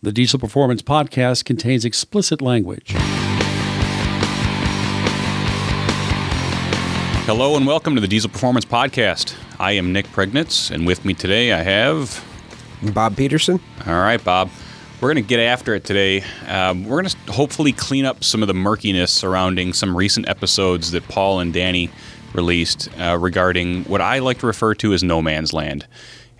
The Diesel Performance Podcast contains explicit language. Hello and welcome to the Diesel Performance Podcast. I am Nick Priegnitz, and with me today I have. Bob Peterson. All right, Bob. We're going to get after it today. Um, we're going to hopefully clean up some of the murkiness surrounding some recent episodes that Paul and Danny released uh, regarding what I like to refer to as no man's land.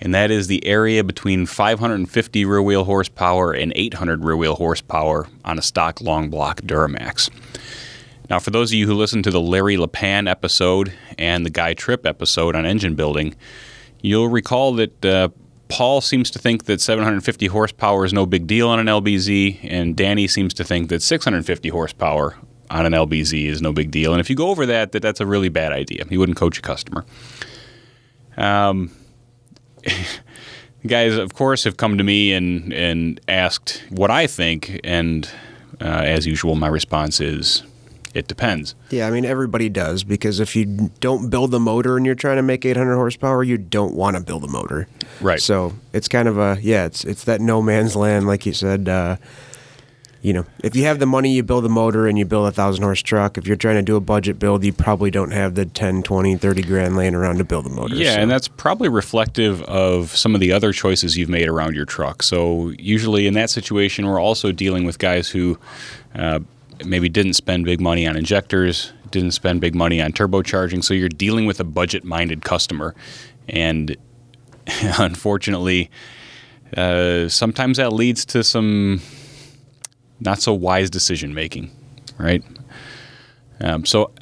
And that is the area between 550 rear wheel horsepower and 800 rear wheel horsepower on a stock long block Duramax. Now, for those of you who listened to the Larry LePan episode and the Guy Tripp episode on engine building, you'll recall that uh, Paul seems to think that 750 horsepower is no big deal on an LBZ, and Danny seems to think that 650 horsepower on an LBZ is no big deal. And if you go over that, that that's a really bad idea. You wouldn't coach a customer. Um, guys, of course, have come to me and and asked what I think, and uh, as usual, my response is, it depends. Yeah, I mean everybody does because if you don't build the motor and you're trying to make 800 horsepower, you don't want to build a motor. Right. So it's kind of a yeah, it's it's that no man's land, like you said. Uh, you know, if you have the money, you build a motor and you build a thousand horse truck. If you're trying to do a budget build, you probably don't have the 10, 20, 30 grand laying around to build a motor. Yeah, so. and that's probably reflective of some of the other choices you've made around your truck. So, usually in that situation, we're also dealing with guys who uh, maybe didn't spend big money on injectors, didn't spend big money on turbocharging. So, you're dealing with a budget minded customer. And unfortunately, uh, sometimes that leads to some not so wise decision making, right? Um, so,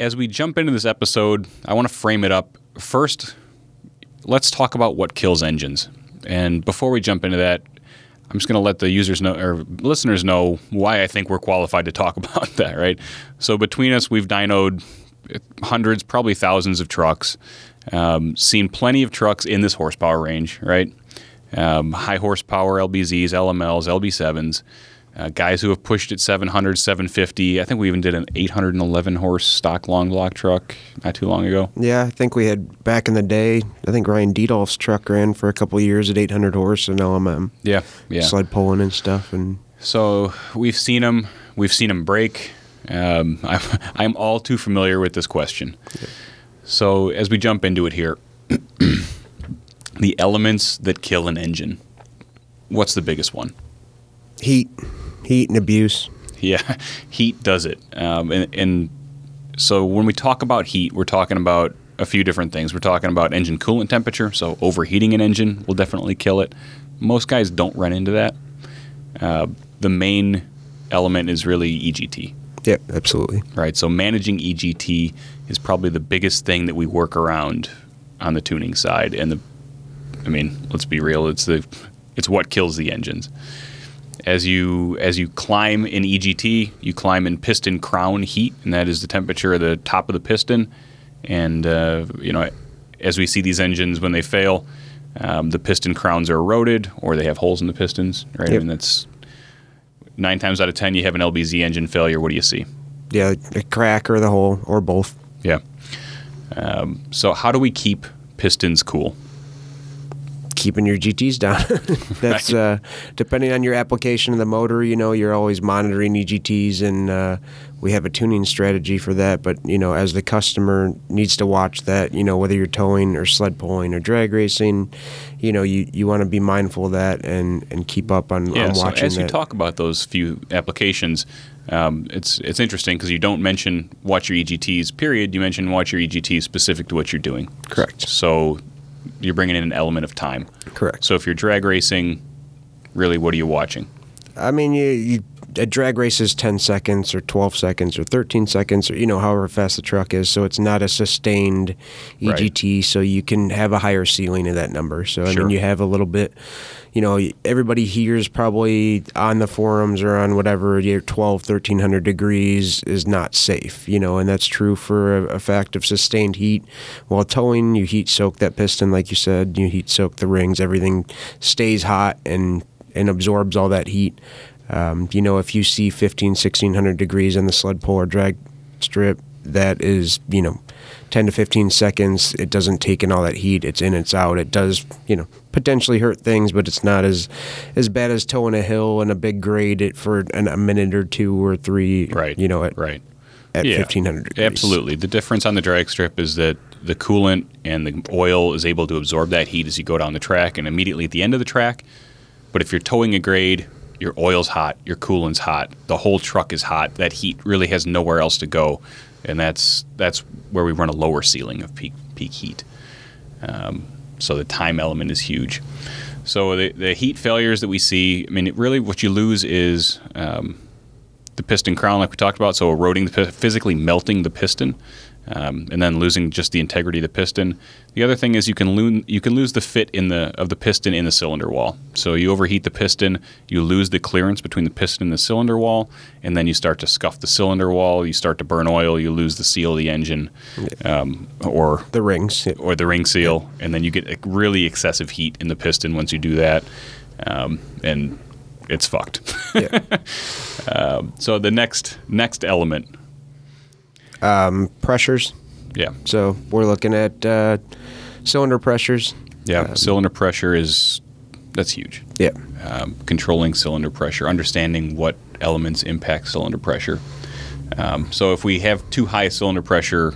as we jump into this episode, I want to frame it up. First, let's talk about what kills engines. And before we jump into that, I'm just going to let the users know or listeners know why I think we're qualified to talk about that, right? So, between us, we've dynoed hundreds, probably thousands of trucks, um, seen plenty of trucks in this horsepower range, right? Um, high horsepower LBZs, LMLs, LB7s uh, guys who have pushed at 700, 750. I think we even did an 811 horse stock long block truck not too long ago. Yeah, I think we had back in the day. I think Ryan Dietolf's truck ran for a couple years at 800 horse and LMM. Yeah, yeah. Sled pulling and stuff. And so we've seen them. We've seen them break. Um, I'm, I'm all too familiar with this question. So as we jump into it here, the elements that kill an engine. What's the biggest one? Heat heat and abuse. Yeah, heat does it. Um, and, and so when we talk about heat, we're talking about a few different things. We're talking about engine coolant temperature, so overheating an engine will definitely kill it. Most guys don't run into that. Uh, the main element is really EGT. Yep, absolutely. Right. So managing EGT is probably the biggest thing that we work around on the tuning side. And the, I mean, let's be real. It's the, it's what kills the engines as you as you climb in EGT, you climb in piston crown heat, and that is the temperature of the top of the piston. And uh, you know, as we see these engines when they fail, um, the piston crowns are eroded or they have holes in the pistons. Right, yep. and that's nine times out of ten you have an LBZ engine failure. What do you see? Yeah, a crack or the hole or both. Yeah. Um, so how do we keep pistons cool? Keeping your GTs down. That's right. uh, depending on your application of the motor. You know, you're always monitoring EGTs, and uh, we have a tuning strategy for that. But you know, as the customer needs to watch that, you know, whether you're towing or sled pulling or drag racing, you know, you, you want to be mindful of that and, and keep up on, yeah, on watching. So as that. you talk about those few applications, um, it's it's interesting because you don't mention watch your EGTs. Period. You mention watch your EGTs specific to what you're doing. Correct. So you're bringing in an element of time. Correct. So if you're drag racing, really, what are you watching? I mean, you, you a drag race is 10 seconds or 12 seconds or 13 seconds or you know however fast the truck is so it's not a sustained EGT right. so you can have a higher ceiling of that number so I sure. mean you have a little bit you know everybody hears probably on the forums or on whatever 12 1300 degrees is not safe you know and that's true for a, fact of sustained heat. While towing you heat soak that piston like you said you heat soak the rings everything stays hot and and absorbs all that heat. Um, you know, if you see 15, 1600 degrees in the sled pull or drag strip, that is you know 10 to 15 seconds. It doesn't take in all that heat. It's in, it's out. It does, you know, potentially hurt things, but it's not as as bad as towing a hill and a big grade it for an, a minute or two or three. Right. You know, at, right. at Yeah, 1500 degrees. Absolutely. The difference on the drag strip is that the coolant and the oil is able to absorb that heat as you go down the track and immediately at the end of the track. But if you're towing a grade, your oil's hot, your coolant's hot, the whole truck is hot. That heat really has nowhere else to go, and that's that's where we run a lower ceiling of peak peak heat. Um, so the time element is huge. So the, the heat failures that we see, I mean, really what you lose is um, the piston crown, like we talked about. So eroding the physically melting the piston, um, and then losing just the integrity of the piston. The other thing is you can lose you can lose the fit in the of the piston in the cylinder wall. So you overheat the piston, you lose the clearance between the piston and the cylinder wall, and then you start to scuff the cylinder wall. You start to burn oil. You lose the seal of the engine, um, or The rings. yeah. or the ring seal, and then you get really excessive heat in the piston once you do that, um, and it's fucked. Yeah. so the next next element, Pressures. yeah, So we're looking at uh, cylinder pressures. yeah, cylinder pressure is that's huge. Yeah. Um, controlling cylinder pressure, understanding what elements impact cylinder pressure. Um, so if we have too high cylinder pressure,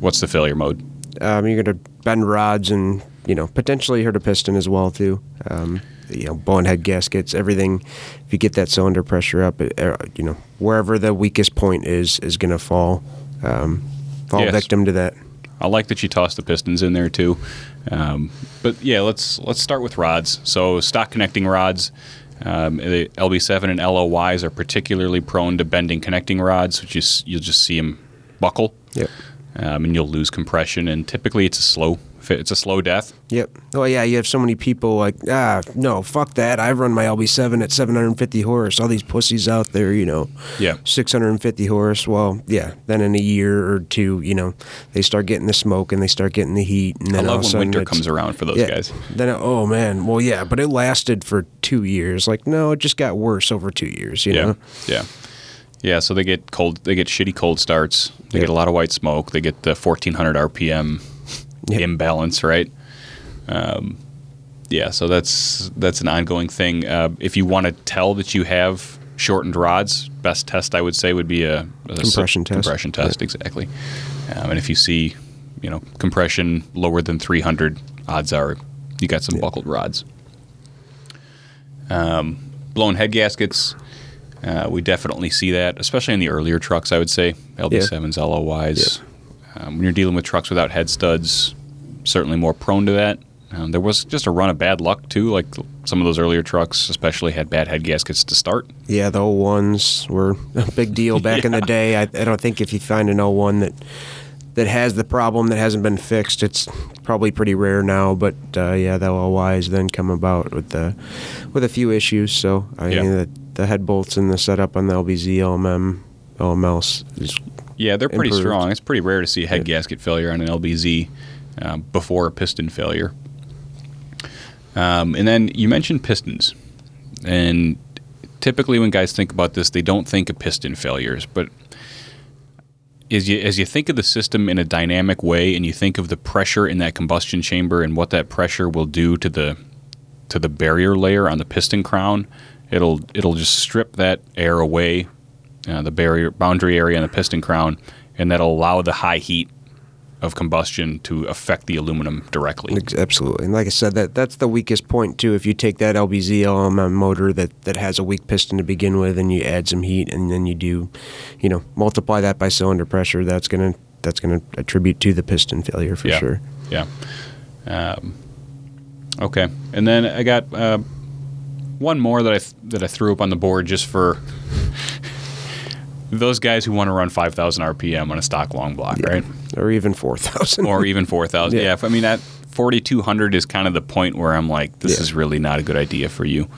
what's the failure mode? Um, you're going to bend rods and you know potentially hurt a piston as well too. Um, you know, bone head gaskets, everything. If you get that cylinder pressure up, it, uh, you know wherever the weakest point is is going to fall um, fall Yes. victim to that. I like that you tossed the pistons in there too. Um, but yeah, let's let's start with rods. So stock connecting rods, um, the LB7 and LLYs are particularly prone to bending connecting rods, which is you'll just see them buckle, Yep. um, and you'll lose compression. And typically, it's a slow it's a slow death. Yep. Oh yeah, you have so many people like ah no fuck that. I've run my LB7 at 750 horse. All these pussies out there, you know, Yeah. 650 horse. Well, yeah. Then in a year or two, you know, they start getting the smoke and they start getting the heat, and I then all love when sudden winter comes around for those yeah. guys. Then oh man, well yeah, but it lasted for two years. Like no, it just got worse over two years. You Yeah, know. yeah, yeah. So they get cold. They get shitty cold starts. They Yeah. get a lot of white smoke. They get the 1400 RPM Yeah. imbalance, right? Um, yeah. So that's that's an ongoing thing. Uh, if you want to tell that you have shortened rods, best test I would say would be a, a Compression test. Compression test, exactly. Um, and if you see, you know, compression lower than 300, odds are you got some buckled rods. Um, blown head gaskets. Uh, we definitely see that, especially in the earlier trucks. I would say LB7s, LLYs. Um, when you're dealing with trucks without head studs, certainly more prone to that. Um, there was just a run of bad luck too. Like some of those earlier trucks, especially had bad head gaskets to start. Yeah, the 01s were a big deal back in the day. I, I don't think if you find an old 01 that that has the problem that hasn't been fixed, it's probably pretty rare now. But uh, yeah, the LLYs then come about with the with a few issues. So I Yeah. mean, the, the head bolts and the setup on the LBZ, LMM, LMLs is Yeah, they're pretty Improved. strong. It's pretty rare to see a head gasket failure on an LBZ um, before a piston failure. Um, and then you mentioned pistons, and typically when guys think about this, they don't think of piston failures. But as you as you think of the system in a dynamic way, and you think of the pressure in that combustion chamber and what that pressure will do to the to the barrier layer on the piston crown, it'll it'll just strip that air away uh, the barrier boundary area and the piston crown, and that'll allow the high heat of combustion to affect the aluminum directly. Absolutely, and like I said, that that's the weakest point too. If you take that LBZ LMM motor that that has a weak piston to begin with, and you add some heat, and then you do, you know, multiply that by cylinder pressure, that's gonna that's gonna attribute to the piston failure for yeah. sure. Yeah. Um, okay, and then I got uh, one more that I th- that I threw up on the board just for those guys who want to run 5,000 RPM on a stock long block, right? Or even four thousand. or even 4,000. Yeah. Yeah. I mean, that 4,200 is kind of the point where I'm like, this Yeah. is really not a good idea for you.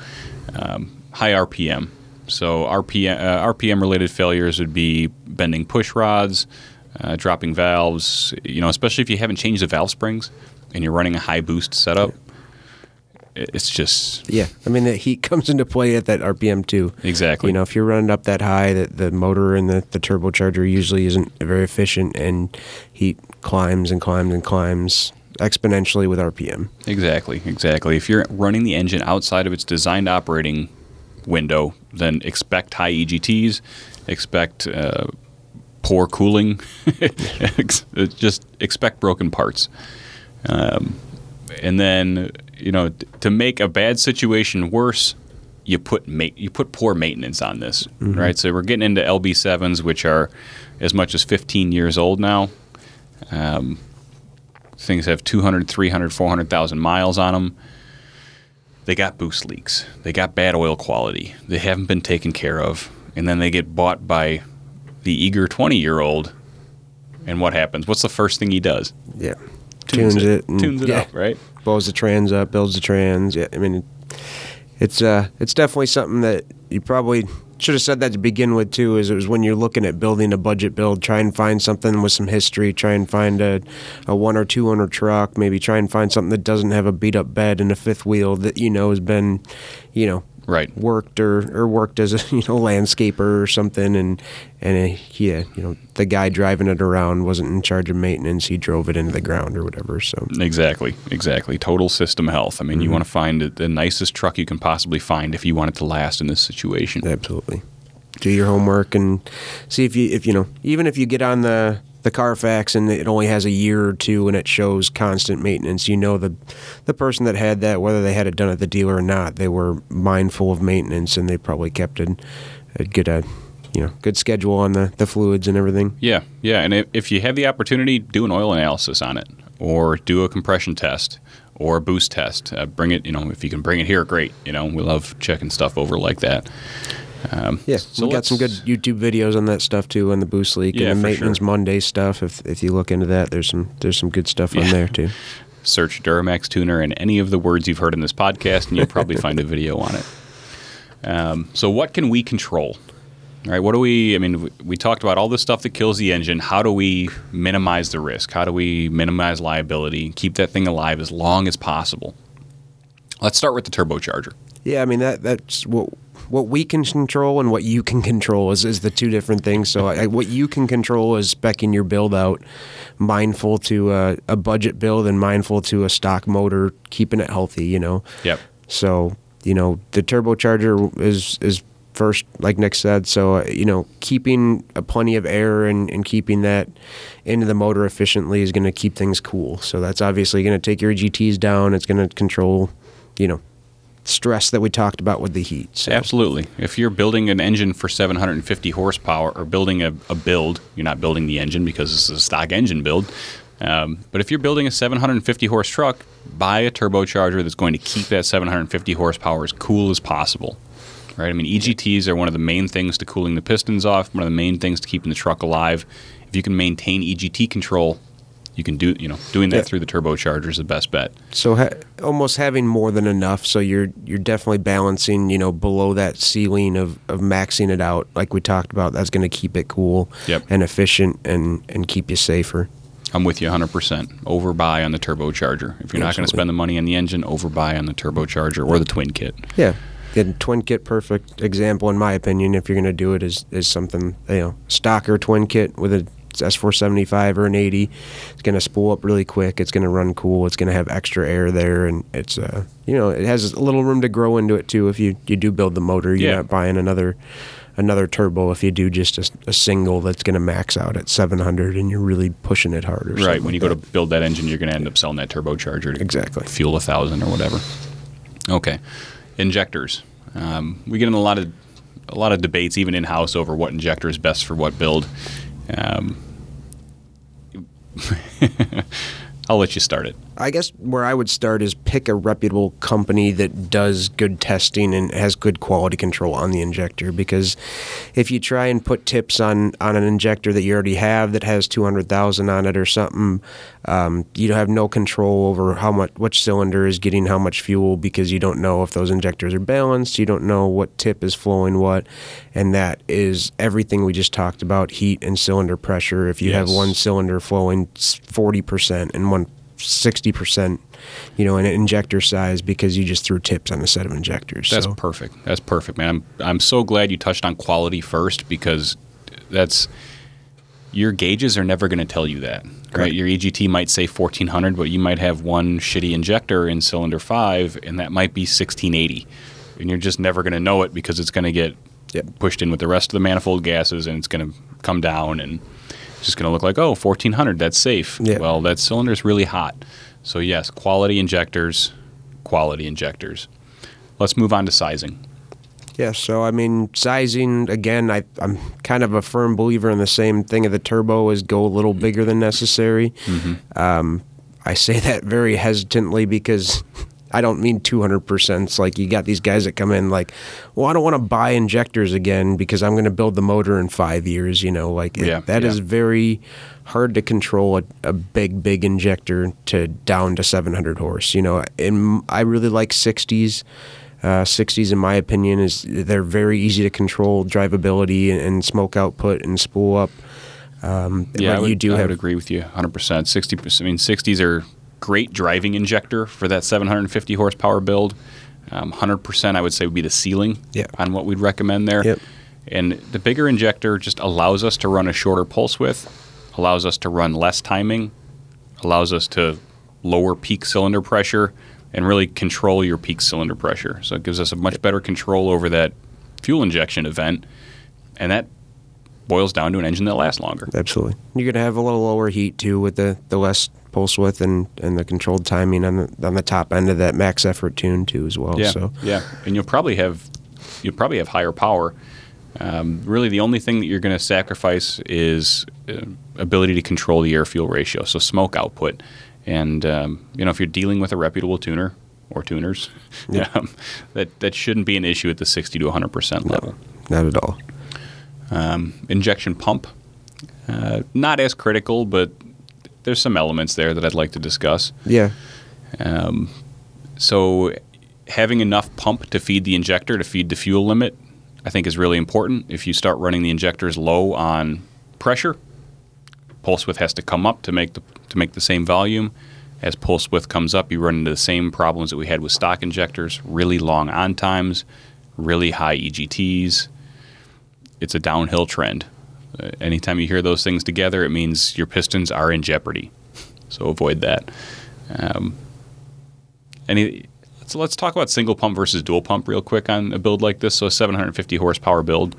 Um, high RPM. So RPM, uh, RPM related failures would be bending push rods, uh, dropping valves, you know, especially if you haven't changed the valve springs and you're running a high boost setup. It's just Yeah, I mean the heat comes into play at that RPM too. Exactly. You know, if you're running up that high, that the motor and the, the turbocharger usually isn't very efficient, and heat climbs and climbs and climbs exponentially with RPM. exactly exactly. If you're running the engine outside of its designed operating window, then expect high EGTs, expect uh, poor cooling, just expect broken parts. Um, and then you know t- to make a bad situation worse you put ma- you put poor maintenance on this right? So we're getting into lb7s which are as much as 15 years old now. Um, things have 200 300 400000 miles on them they got boost leaks. They got bad oil quality. They haven't been taken care of. And then they get bought by the eager 20 year old and what happens? What's the first thing he does? Yeah, tunes, it, and, tunes it yeah, up right blows the trans up, builds the trans. Yeah, I mean, it's uh, it's definitely something that you probably should have said that to begin with too. Is it was when you're looking at building a budget build, try and find something with some history. Try and find a, a one or two owner truck. Maybe try and find something that doesn't have a beat up bed and a fifth wheel that you know has been, you know, right worked or, or worked as a you know landscaper or something and and uh, yeah you know the guy driving it around wasn't in charge of maintenance he drove it into the ground or whatever so Exactly, exactly. Total system health. I mean, you want to find the- the nicest truck you can possibly find if you want it to last in this situation. absolutely do your homework and see if you if you know even if you get on the the Carfax and it only has a year or two and it shows constant maintenance you know the the person that had that whether they had it done at the dealer or not they were mindful of maintenance and they probably kept it a good uh, you know good schedule on the the fluids and everything Yeah, yeah. And if, if you have the opportunity, do an oil analysis on it, or do a compression test, or a boost test. Uh, bring it. You know, if you can bring it here, great. You know, we love checking stuff over like that. Um, Yeah, so we got some good YouTube videos on that stuff too, on the boost leak Yeah, and the maintenance sure. Monday stuff. If if you look into that, there's some there's some good stuff on there too. search Duramax tuner and any of the words you've heard in this podcast, and you'll probably find a video on it. Um, so, what can we control? All right, what do we? I mean, we, we talked about all the stuff that kills the engine. How do we minimize the risk? How do we minimize liability? Keep that thing alive as long as possible. Let's start with the turbocharger. Yeah, I mean that that's what what we can control and what you can control is, is the two different things. So I, what you can control is specking your build out, mindful to a, a budget build and mindful to a stock motor, keeping it healthy. You know. Yep. So you know the turbocharger is is first, like Nick said. So uh, you know keeping a plenty of air and, and keeping that into the motor efficiently is going to keep things cool. So that's obviously going to take your GTs down. It's going to control, you know, stress that we talked about with the heat. So Absolutely. If you're building an engine for 750 horsepower or building a, a build, you're not building the engine because this is a stock engine build. Um, but if you're building a 750 horse truck, buy a turbocharger that's going to keep that 750 horsepower as cool as possible. Right? I mean, EGTs are one of the main things to cooling the pistons off, one of the main things to keeping the truck alive. If you can maintain EGT control, you can do, you know, doing that Yeah. through the turbocharger is the best bet. So ha- almost having more than enough. So you're you're definitely balancing, you know, below that ceiling of, of maxing it out, like we talked about. That's going to keep it cool Yep. and efficient and and keep you safer. I'm with you 100%. Overbuy on the turbocharger. If you're not going to spend the money on the engine, overbuy on the turbocharger or the twin kit. Yeah. The twin kit, perfect example in my opinion. If you're going to do it, is is something you know, stocker twin kit with a S475 or an 80. It's going to spool up really quick. It's going to run cool. It's going to have extra air there, and it's uh, you know, it has a little room to grow into it too. If you you do build the motor, you're Yeah. not buying another another turbo. If you do just a, a single that's going to max out at 700, and you're really pushing it harder. Right. When you go to build that engine, you're going to end up selling that turbocharger to Exactly. fuel a thousand or whatever. Okay. Injectors. Um, we get in a lot of a lot of debates, even in house, over what injector is best for what build. Um, I'll let you start it. I guess where I would start is pick a reputable company that does good testing and has good quality control on the injector. Because if you try and put tips on, on an injector that you already have that has two hundred thousand on it or something, um, you have no control over how much which cylinder is getting how much fuel because you don't know if those injectors are balanced. You don't know what tip is flowing what, and that is everything we just talked about: heat and cylinder pressure. If you have one cylinder flowing forty percent and one sixty percent, you know, in injector size because you just threw tips on a set of injectors. That's so. perfect. That's perfect, man. I'm I'm so glad you touched on quality first because that's your gauges are never going to tell you that. Right? Your EGT might say 1400, but you might have one shitty injector in cylinder 5 and that might be 1680. And you're just never going to know it because it's going to get Yep. pushed in with the rest of the manifold gases and it's going to come down and it's just going to look like, "Oh, 1400, that's safe." Yep. Well, that cylinder is really hot. So yes, quality injectors, quality injectors. Let's move on to sizing. Yeah, so I mean, sizing again. I, I'm kind of a firm believer in the same thing of the turbo is go a little bigger than necessary. Um, I say that very hesitantly because I don't mean 200. percent It's like you got these guys that come in like, well, I don't want to buy injectors again because I'm going to build the motor in five years. You know, like it- Yeah, that is very hard to control a, a big, big injector to down to 700 horse. You know, and I really like 60s. Uh, 60s, in my opinion, is they're very easy to control drivability and, and smoke output and spool up. Um, Yeah, would, you do I have would agree with you 100%. 60 I mean 60s are great driving injector for that 750 horsepower build. Um, 100% I would say would be the ceiling Yeah. on what we'd recommend there. Yep. And the bigger injector just allows us to run a shorter pulse width, allows us to run less timing, allows us to lower peak cylinder pressure and really control your peak cylinder pressure. So it gives us a much better control over that fuel injection event and that boils down to an engine that lasts longer. absolutely. You're gonna have a little lower heat too with the, the less pulse width and, and the controlled timing on the on the top end of that max effort tune too as well. Yeah, So yeah, and you'll probably have you'll probably have higher power. Um, really, the only thing that you're going to sacrifice is uh, ability to control the air fuel ratio, so smoke output. And um, you know, if you're dealing with a reputable tuner or tuners, um, that that shouldn't be an issue at the 60 to 100 percent level. not at all. Injection pump, uh, not as critical, but there's some elements there that I'd like to discuss. Yeah. Um, so, having enough pump to feed the injector to feed the fuel limit, I think is really important. If you start running the injectors low on pressure, pulse width has to come up to make the to make the same volume. As pulse width comes up, you run into the same problems that we had with stock injectors: really long on times, really high EGTs. It's a downhill trend. Uh, anytime you hear those things together, it means your pistons are in jeopardy. So avoid that. Um, any, so let's talk about single pump versus dual pump real quick on a build like this. So a 750 horsepower build.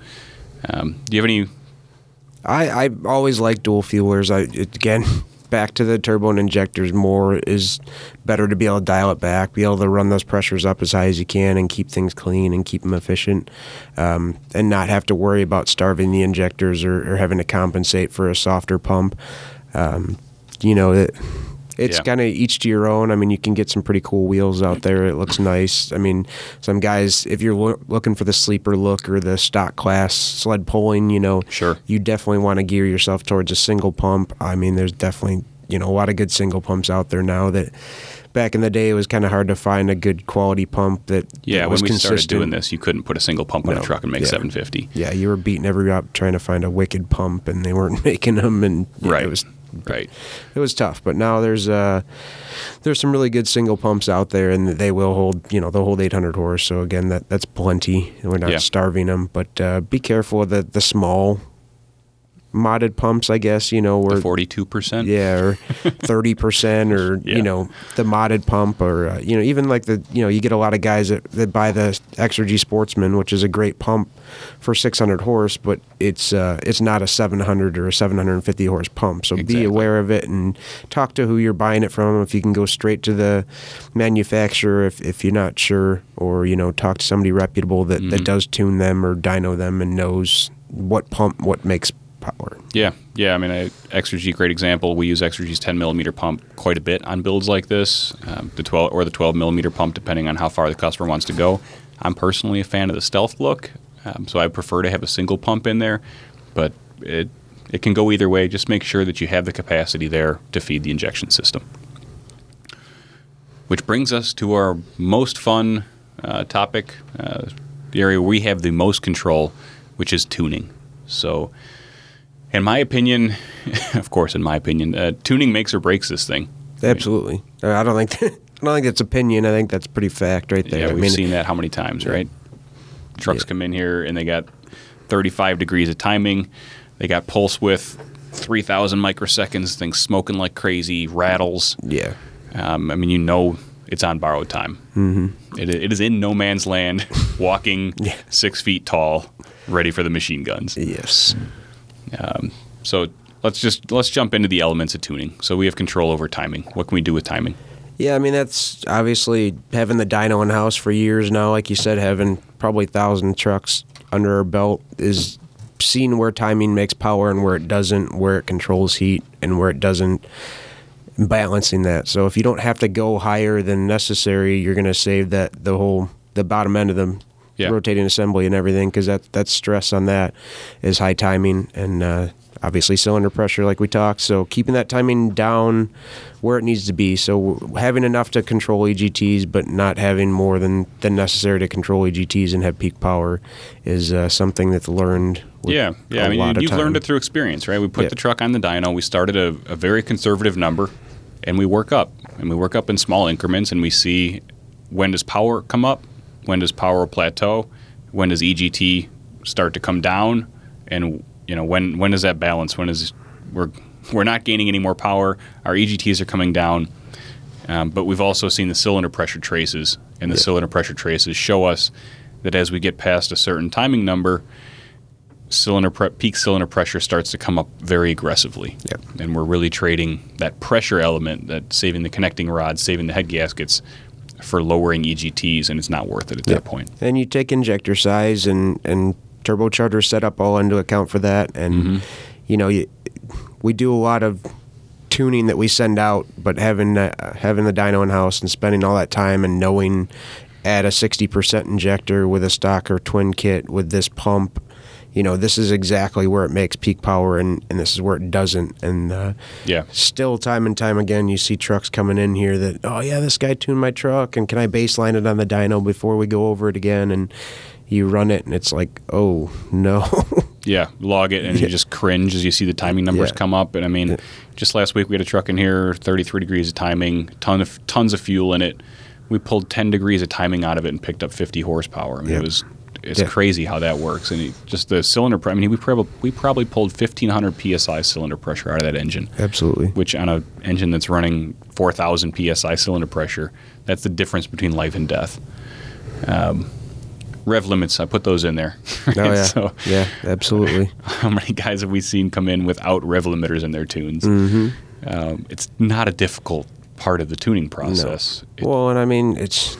Um, do you have any? I, I always like dual fuelers. I again back to the turbo and injectors more is better to be able to dial it back, be able to run those pressures up as high as you can and keep things clean and keep them efficient, um, and not have to worry about starving the injectors or, or having to compensate for a softer pump. Um, you know it. It's Yeah. kind of each to your own. I mean, you can get some pretty cool wheels out there. It looks nice. I mean, some guys, if you're loo- looking for the sleeper look or the stock class sled pulling, you know, Sure. you definitely want to gear yourself towards a single pump. I mean, there's definitely you know a lot of good single pumps out there now. That back in the day it was kind of hard to find a good quality pump that Yeah, that when we consistent. started doing this, you couldn't put a single pump on No. a truck and make Yeah. 750. Yeah, you were beating every up trying to find a wicked pump, and they weren't making them, and Right. it was Right. it was tough. But now there's uh there's some really good single pumps out there, and they will hold you know they'll hold 800 horse. So again, that that's plenty. and We're not Yeah. starving them, but uh, be careful of the the small modded pumps. I guess you know where 42%. yeah, or thirty percent, or Yeah. you know the modded pump, or uh, you know even like the you know you get a lot of guys that, that buy the Exergy Sportsman, which is a great pump for six hundred horse, but it's uh, it's not a seven hundred or a seven hundred and fifty horse pump. So Exactly. be aware of it and talk to who you're buying it from. If you can go straight to the manufacturer, if if you're not sure, or you know talk to somebody reputable that, Mm-hmm. that does tune them or dyno them and knows what pump what makes power. Yeah, yeah. I mean, I, Exergy, great example. We use Exergy's 10 millimeter pump quite a bit on builds like this, um, the 12 or the 12 millimeter pump, depending on how far the customer wants to go. I'm personally a fan of the stealth look, um, so I prefer to have a single pump in there, but it it can go either way. Just make sure that you have the capacity there to feed the injection system. Which brings us to our most fun uh, topic, uh, the area we have the most control, which is tuning. So, in my opinion, of course, in my opinion, uh, tuning makes or breaks this thing. Absolutely. Uh, I don't think I don't think that's opinion. I think that's pretty fact right there. Yeah, we've mean, seen that how many times, right? Trucks Yeah. come in here and they got 35 degrees of timing. They got pulse width, 3,000 microseconds, things smoking like crazy, rattles. yeah. Um, I mean, you know it's on borrowed time. Mm-hmm. It, it is in no man's land, walking six feet tall, ready for the machine guns. Yes. Um, so let's just let's jump into the elements of tuning. So we have control over timing. What can we do with timing? Yeah, I mean that's obviously having the dyno in house for years now. Like you said, having probably thousand trucks under our belt is seeing where timing makes power and where it doesn't, where it controls heat and where it doesn't, balancing that. So if you don't have to go higher than necessary, you're going to save that the whole the bottom end of the Yeah. rotating assembly and everything because that that's stress on that is high timing and uh, obviously cylinder pressure like we talked. So keeping that timing down where it needs to be. So having enough to control EGTs, but not having more than than necessary to control EGTs and have peak power is uh, something that's learned. Yeah, yeah. I mean, you, you've learned it through experience, right? We put Yeah. the truck on the dyno. We started a, a very conservative number, and we work up, and we work up in small increments, and we see when does power come up, when does power plateau, when does EGT start to come down, and you know when when does that balance? When is we're we're not gaining any more power, our EGTs are coming down, um, but we've also seen the cylinder pressure traces, and the Yeah. cylinder pressure traces show us that as we get past a certain timing number, cylinder pre- peak cylinder pressure starts to come up very aggressively. Yep. And we're really trading that pressure element, that saving the connecting rods, saving the head gaskets for lowering EGTs, and it's not worth it at that point. And you take injector size and and turbocharger setup all into account for that. And Mm-hmm. you know, you, we do a lot of tuning that we send out, but having uh, having the dyno in house and spending all that time and knowing at a sixty percent injector with a stock or twin kit with this pump. You know, this is exactly where it makes peak power, and, and this is where it doesn't. And uh, Yeah. still time and time again you see trucks coming in here that oh yeah this guy tuned my truck and can i baseline it on the dyno before we go over it again and you run it and it's like oh no Yeah, log it, and you just cringe as you see the timing numbers Yeah. come up. And I mean, just last week we had a truck in here, 33 degrees of timing, ton of tons of fuel in it. We pulled 10 degrees of timing out of it and picked up 50 horsepower. I mean, Yeah. it was it's Yeah. crazy how that works. And it, just the cylinder, I mean, we probably we probably pulled 1500 psi cylinder pressure out of that engine. absolutely Which on a engine that's running 4,000 psi cylinder pressure, that's the difference between life and death. Um, rev limits, I put those in there. oh yeah So, yeah absolutely how many guys have we seen come in without rev limiters in their tunes? Mm-hmm. Um, it's not a difficult part of the tuning process. It- well and i mean it's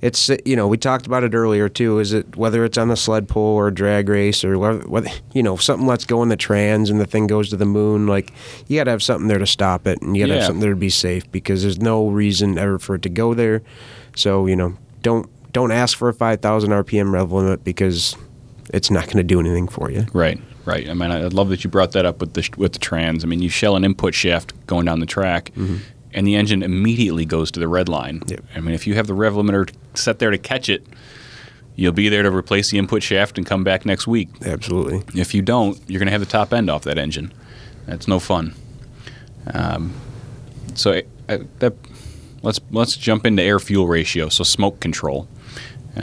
it's you know we talked about it earlier too is it whether it's on the sled pull or drag race or whether, you know if something lets go in the trans and the thing goes to the moon like you got to have something there to stop it and you got to Yeah. have something there to be safe because there's no reason ever for it to go there so you know don't don't ask for a 5000 rpm rev limit because it's not going to do anything for you right, right. I mean, I love that you brought that up with the with the trans. I mean, you shell an input shaft going down the track, mm-hmm. And the engine immediately goes to the red line. Yep. I mean, if you have the rev limiter set there to catch it, you'll be there to replace the input shaft and come back next week. absolutely If you don't, you're going to have the top end off that engine. That's no fun. Um, so I, I, that, let's let's jump into air fuel ratio. So smoke control,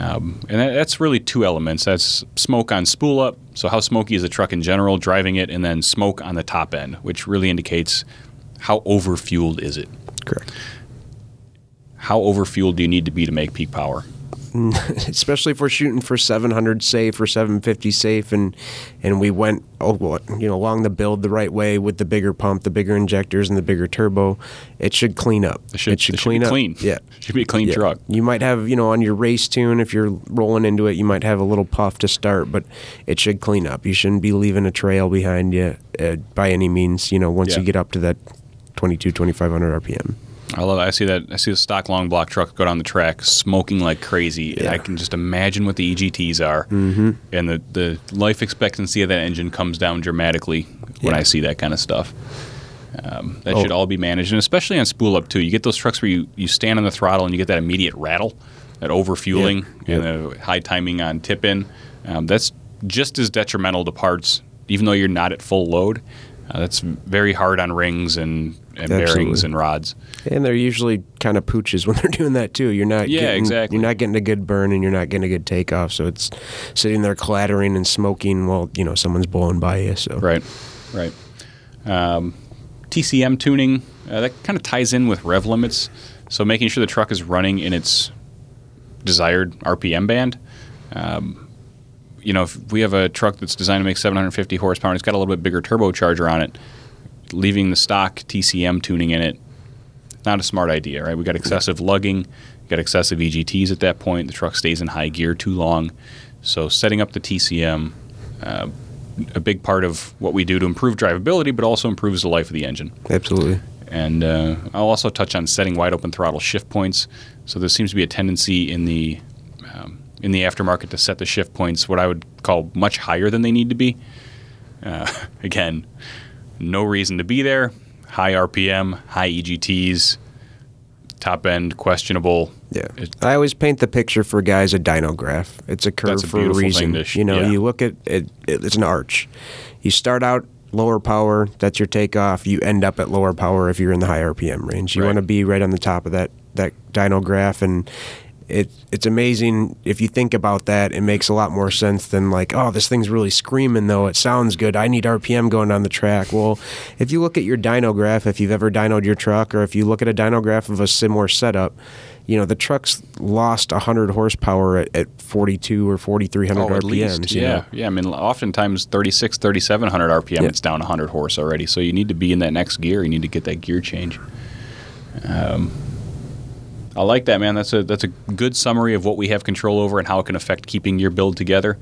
um, and that, that's really two elements. That's smoke on spool up. So how smoky is the truck in general, driving it, and then smoke on the top end, which really indicates how overfueled is it. Correct How overfueled do you need to be to make peak power? especially if we're shooting for 700 safe or 750 safe and and we went oh well, you know along the build the right way with the bigger pump the bigger injectors and the bigger turbo it should clean up It should, it should it clean be up clean. yeah should be a clean Yeah. truck. You might have, you know, on your race tune, if you're rolling into it, you might have a little puff to start, but it should clean up. You shouldn't be leaving a trail behind you uh, by any means, you know, once Yeah. you get up to that 22, 2500 RPM. I love. I see that. I see the stock long block truck go down the track, smoking like crazy. And I can just imagine what the EGTs are, mm-hmm. and the the life expectancy of that engine comes down dramatically when Yeah. I see that kind of stuff. Um, that Oh. should all be managed, and especially on spool up too. You get those trucks where you, you stand on the throttle and you get that immediate rattle, that overfueling, Yep. and the high timing on tip in. Um, that's just as detrimental to parts, even though you're not at full load. Uh, that's very hard on rings and and bearings and rods. And they're usually kind of pooches when they're doing that too. You're not Yeah, getting, exactly. You're not getting a good burn and you're not getting a good takeoff. So it's sitting there clattering and smoking while you know someone's blowing by you. So Right, right. Um, TCM tuning uh, that kind of ties in with rev limits. So making sure the truck is running in its desired RPM band. Um, you know, if we have a truck that's designed to make 750 horsepower and it's got a little bit bigger turbocharger on it, leaving the stock TCM tuning in it, not a smart idea, right? We got excessive lugging, we got excessive EGTs at that point. The truck stays in high gear too long. So setting up the TCM, uh, a big part of what we do to improve drivability, but also improves the life of the engine. absolutely. And uh, I'll also touch on setting wide open throttle shift points. So there seems to be a tendency in the um, in the aftermarket to set the shift points what I would call much higher than they need to be. Uh, again, no reason to be there. High RPM, high EGTs, top end questionable. Yeah, It- I always paint the picture for guys a dyno graph. It's a curve a for a reason. sh- you know, yeah. you look at it, it. It's an arch. You start out lower power. That's your takeoff. You end up at lower power if you're in the high RPM range. You Right. want to be right on the top of that that dyno graph and. It, it's amazing if you think about that. It makes a lot more sense than like, oh, this thing's really screaming though. It sounds good. I need RPM going on the track. Well, if you look at your dyno graph, if you've ever dynoed your truck, or if you look at a dyno graph of a similar setup, you know the truck's lost 100 horsepower at, at 42 or 4300 Oh, RPMs. least, yeah, know? yeah. I mean, oftentimes 36, 3700 RPM, Yeah. it's down 100 horse already. So you need to be in that next gear. You need to get that gear change. Um, I like that, man. That's a that's a good summary of what we have control over and how it can affect keeping your build together.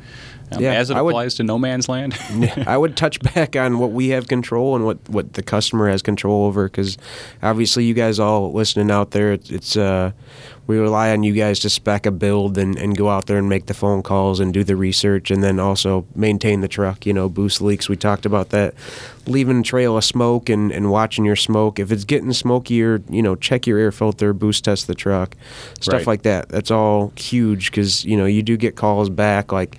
Um, Yeah, as it I would- applies to no man's land. I would touch back on what we have control and what, what the customer has control over because obviously you guys all listening out there, it's, it's uh, we rely on you guys to spec a build and, and go out there and make the phone calls and do the research and then also maintain the truck. You know, boost leaks. We talked about that. Leaving a trail of smoke and, and watching your smoke. If it's getting smokier, you know, check your air filter, boost test the truck, stuff Right. like that. That's all huge because, you know, you do get calls back like,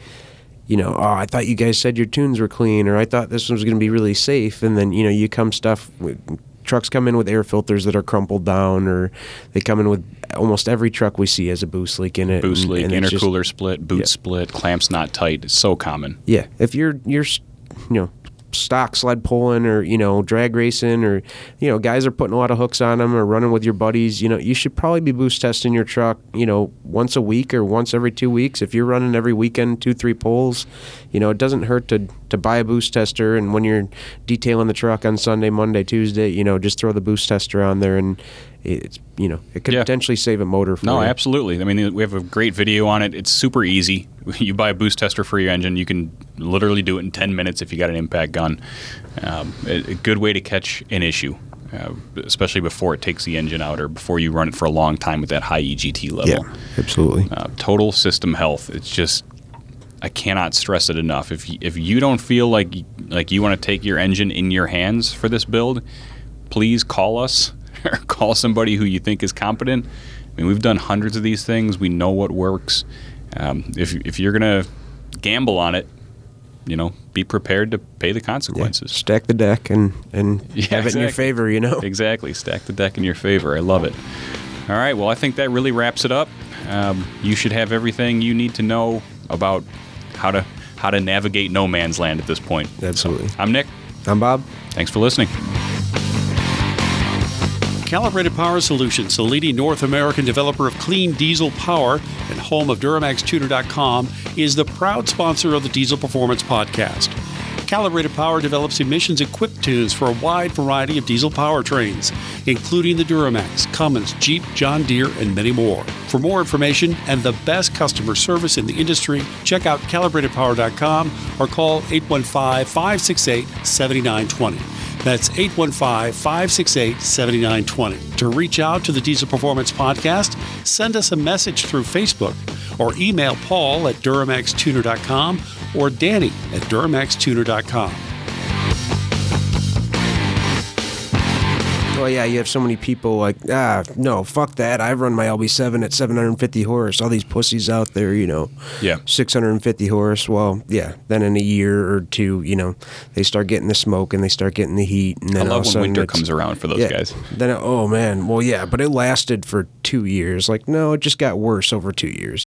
you know, oh, I thought you guys said your tunes were clean, or I thought this one was going to be really safe, and then you know, you come stuff. With, trucks come in with air filters that are crumpled down, or they come in with almost every truck we see has a boost leak in it. Boost and- leak, and it's just- intercooler split, boot Yeah. split, clamps not tight. It's so common. yeah, if you're you're you know stock sled pulling or you know drag racing or you know guys are putting a lot of hooks on them or running with your buddies, you know you should probably be boost testing your truck you know once a week or once every two weeks. If you're running every weekend two three pulls, you know it doesn't hurt to to buy a boost tester and when you're detailing the truck on Sunday, Monday, Tuesday, you know just throw the boost tester on there and it's you know it could Yeah. potentially save a motor for No, you. absolutely. I mean, we have a great video on it. It's super easy. You buy a boost tester for your engine, you can literally do it in 10 minutes if you got an impact gun. Um, a, a good way to catch an issue, uh, especially before it takes the engine out or before you run it for a long time with that high EGT level. Yeah, absolutely. Uh, total system health. It's just I cannot stress it enough. If you, if you don't feel like like you want to take your engine in your hands for this build, please call us or call somebody who you think is competent. I mean, we've done hundreds of these things. We know what works. Um, if if you're gonna gamble on it, you know, be prepared to pay the Yeah, consequences. stack the deck and and Yeah, have it in your favor. You know. Exactly. Stack the deck in your favor. I love it. All right. Well, I think that really wraps it up. Um, you should have everything you need to know about how to how to navigate no man's land at this point. So, Absolutely. I'm Nick. I'm Bob. Thanks for listening. Calibrated Power Solutions, the leading North American developer of clean diesel power and home of DuramaxTuner.com, is the proud sponsor of the Diesel Performance Podcast. Calibrated Power develops emissions equipped tunes for a wide variety of diesel powertrains, including the Duramax, Cummins, Jeep, John Deere, and many more. For more information and the best customer service in the industry, check out calibratedpower.com or call 815 568 7920. That's 815 568 7920. To reach out to the Diesel Performance Podcast, send us a message through Facebook or email Paul at DuramaxTuner.com or Danny at DuramaxTuner.com. Well, yeah, you have so many people like, ah, no, fuck that. I run my LB7 at 750 horse. All these pussies out there, you know, Yeah. 650 horse. Well, yeah. Then in a year or two, you know, they start getting the smoke and they start getting the heat. And then I love when winter comes around for those yeah. guys. Then, oh man, well, yeah, but it lasted for two years. Like, no, it just got worse over two years.